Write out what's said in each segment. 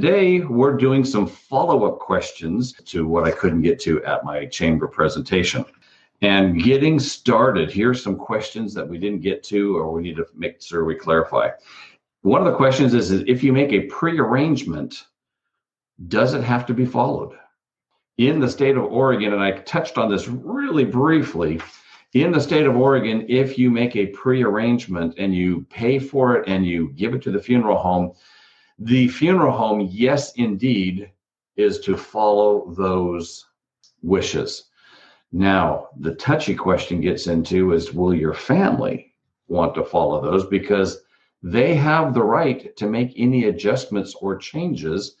Today, we're doing some follow up questions to what I couldn't get to at my chamber presentation. And getting started, here's some questions that we didn't get to or we need to make sure we clarify. One of the questions is, is if you make a pre-arrangement, does it have to be followed? In the state of Oregon, and I touched on this really briefly, in the state of Oregon, if you make a pre-arrangement and you pay for it and you give it to the funeral home, the funeral home, yes, indeed, is to follow those wishes. Now, the touchy question gets into is will your family want to follow those? Because they have the right to make any adjustments or changes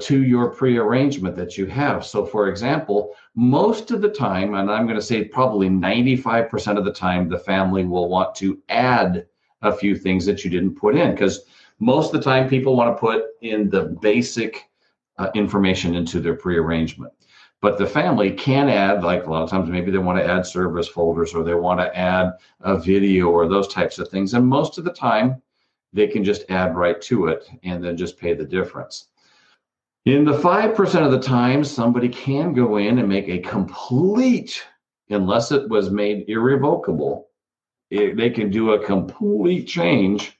to your prearrangement that you have. So, for example, most of the time, and I'm going to say probably 95% of the time, the family will want to add a few things that you didn't put in because most of the time, people want to put in the basic uh, information into their pre-arrangement. But the family can add, like a lot of times, maybe they want to add service folders or they want to add a video or those types of things. And most of the time, they can just add right to it and then just pay the difference. In the 5% of the time, somebody can go in and make a complete, unless it was made irrevocable, it, they can do a complete change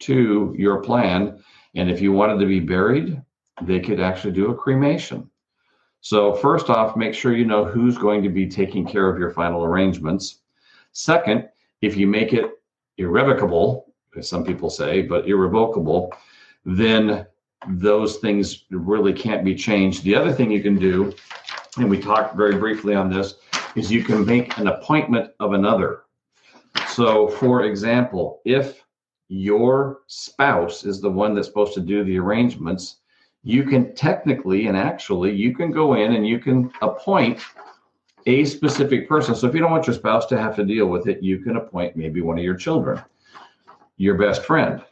to your plan. And if you wanted to be buried, they could actually do a cremation. So, first off, make sure you know who's going to be taking care of your final arrangements. Second, if you make it irrevocable, as some people say, but irrevocable, then those things really can't be changed. The other thing you can do, and we talked very briefly on this, is you can make an appointment of another. So, for example, if your spouse is the one that's supposed to do the arrangements, you can technically and actually you can go in and you can appoint a specific person. So if you don't want your spouse to have to deal with it, you can appoint maybe one of your children, your best friend.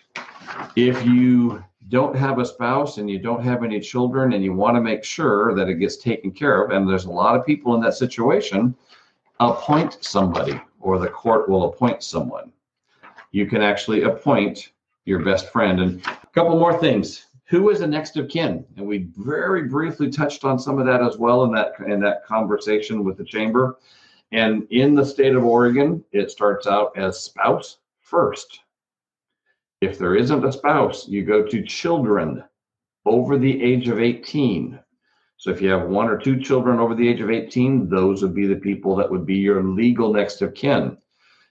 If you don't have a spouse and you don't have any children and you want to make sure that it gets taken care of, and there's a lot of people in that situation, appoint somebody or the court will appoint someone you can actually appoint your best friend. And a couple more things. Who is a next of kin? And we very briefly touched on some of that as well in that in that conversation with the chamber. And in the state of Oregon, it starts out as spouse first. If there isn't a spouse, you go to children over the age of 18. So if you have one or two children over the age of 18, those would be the people that would be your legal next of kin.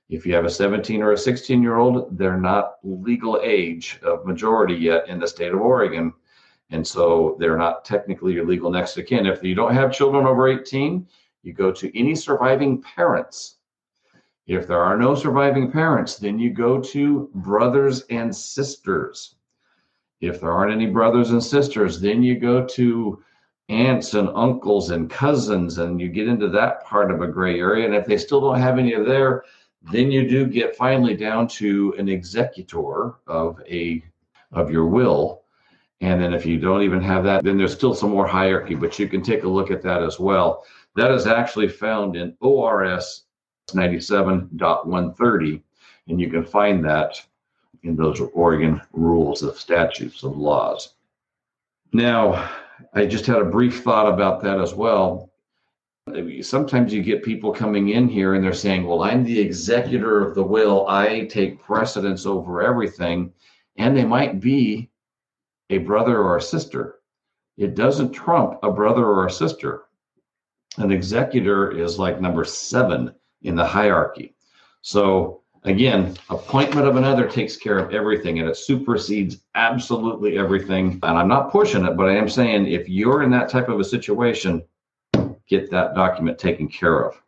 If you have a 17 or a 16 year old, they're not legal age of majority yet in the state of Oregon. And so they're not technically your legal next of kin. If you don't have children over 18, you go to any surviving parents. If there are no surviving parents, then you go to brothers and sisters. If there aren't any brothers and sisters, then you go to aunts and uncles and cousins, and you get into that part of a gray area. And if they still don't have any of their then you do get finally down to an executor of a of your will. And then if you don't even have that, then there's still some more hierarchy, but you can take a look at that as well. That is actually found in ORS 97.130, and you can find that in those Oregon rules of statutes of laws. Now, I just had a brief thought about that as well sometimes you get people coming in here and they're saying, Well, I'm the executor of the will. I take precedence over everything. And they might be a brother or a sister. It doesn't trump a brother or a sister. An executor is like number seven in the hierarchy. So, again, appointment of another takes care of everything and it supersedes absolutely everything. And I'm not pushing it, but I am saying if you're in that type of a situation, get that document taken care of.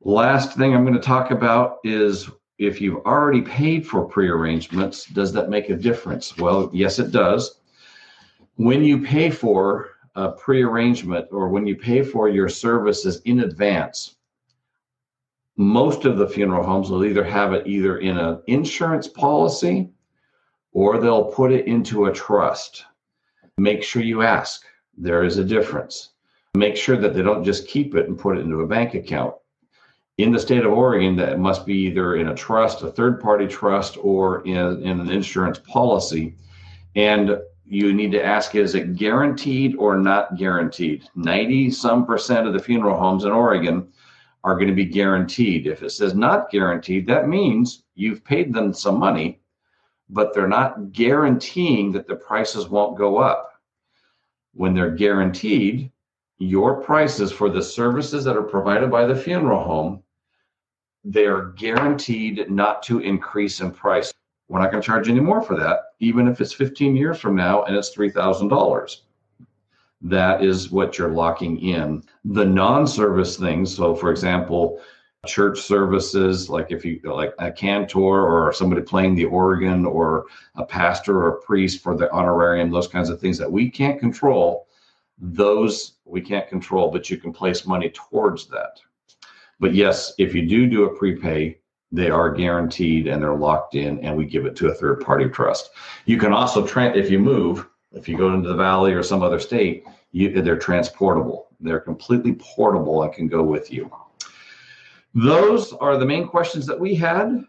Last thing I'm going to talk about is if you've already paid for prearrangements, does that make a difference? Well, yes, it does. When you pay for a prearrangement or when you pay for your services in advance, most of the funeral homes will either have it either in an insurance policy or they'll put it into a trust. Make sure you ask. There is a difference. Make sure that they don't just keep it and put it into a bank account. In the state of Oregon, that must be either in a trust, a third party trust, or in, in an insurance policy. And you need to ask is it guaranteed or not guaranteed? 90 some percent of the funeral homes in Oregon are going to be guaranteed. If it says not guaranteed, that means you've paid them some money, but they're not guaranteeing that the prices won't go up. When they're guaranteed, your prices for the services that are provided by the funeral home, they're guaranteed not to increase in price. We're not going to charge any more for that, even if it's 15 years from now and it's $3,000. That is what you're locking in. The non service things, so for example, church services, like if you like a cantor or somebody playing the organ or a pastor or a priest for the honorarium, those kinds of things that we can't control, those we can't control, but you can place money towards that. But yes, if you do do a prepay, they are guaranteed and they're locked in, and we give it to a third party trust. You can also, tra- if you move, if you go into the valley or some other state, you, they're transportable. They're completely portable and can go with you. Those are the main questions that we had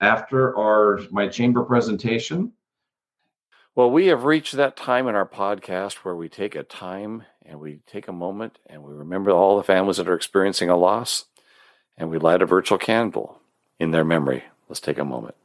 after our my chamber presentation. Well, we have reached that time in our podcast where we take a time and we take a moment and we remember all the families that are experiencing a loss and we light a virtual candle in their memory. Let's take a moment.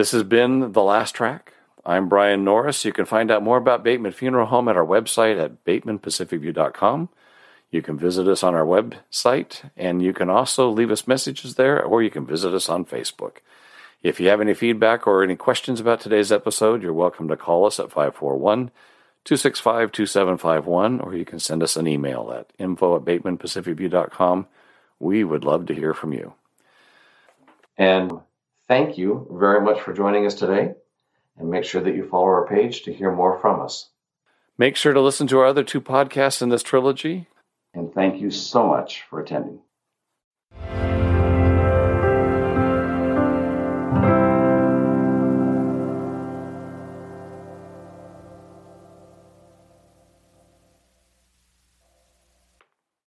This has been The Last Track. I'm Brian Norris. You can find out more about Bateman Funeral Home at our website at batemanpacificview.com. You can visit us on our website, and you can also leave us messages there, or you can visit us on Facebook. If you have any feedback or any questions about today's episode, you're welcome to call us at 541 265 2751, or you can send us an email at info at batemanpacificview.com. We would love to hear from you. And Thank you very much for joining us today, and make sure that you follow our page to hear more from us. Make sure to listen to our other two podcasts in this trilogy. And thank you so much for attending.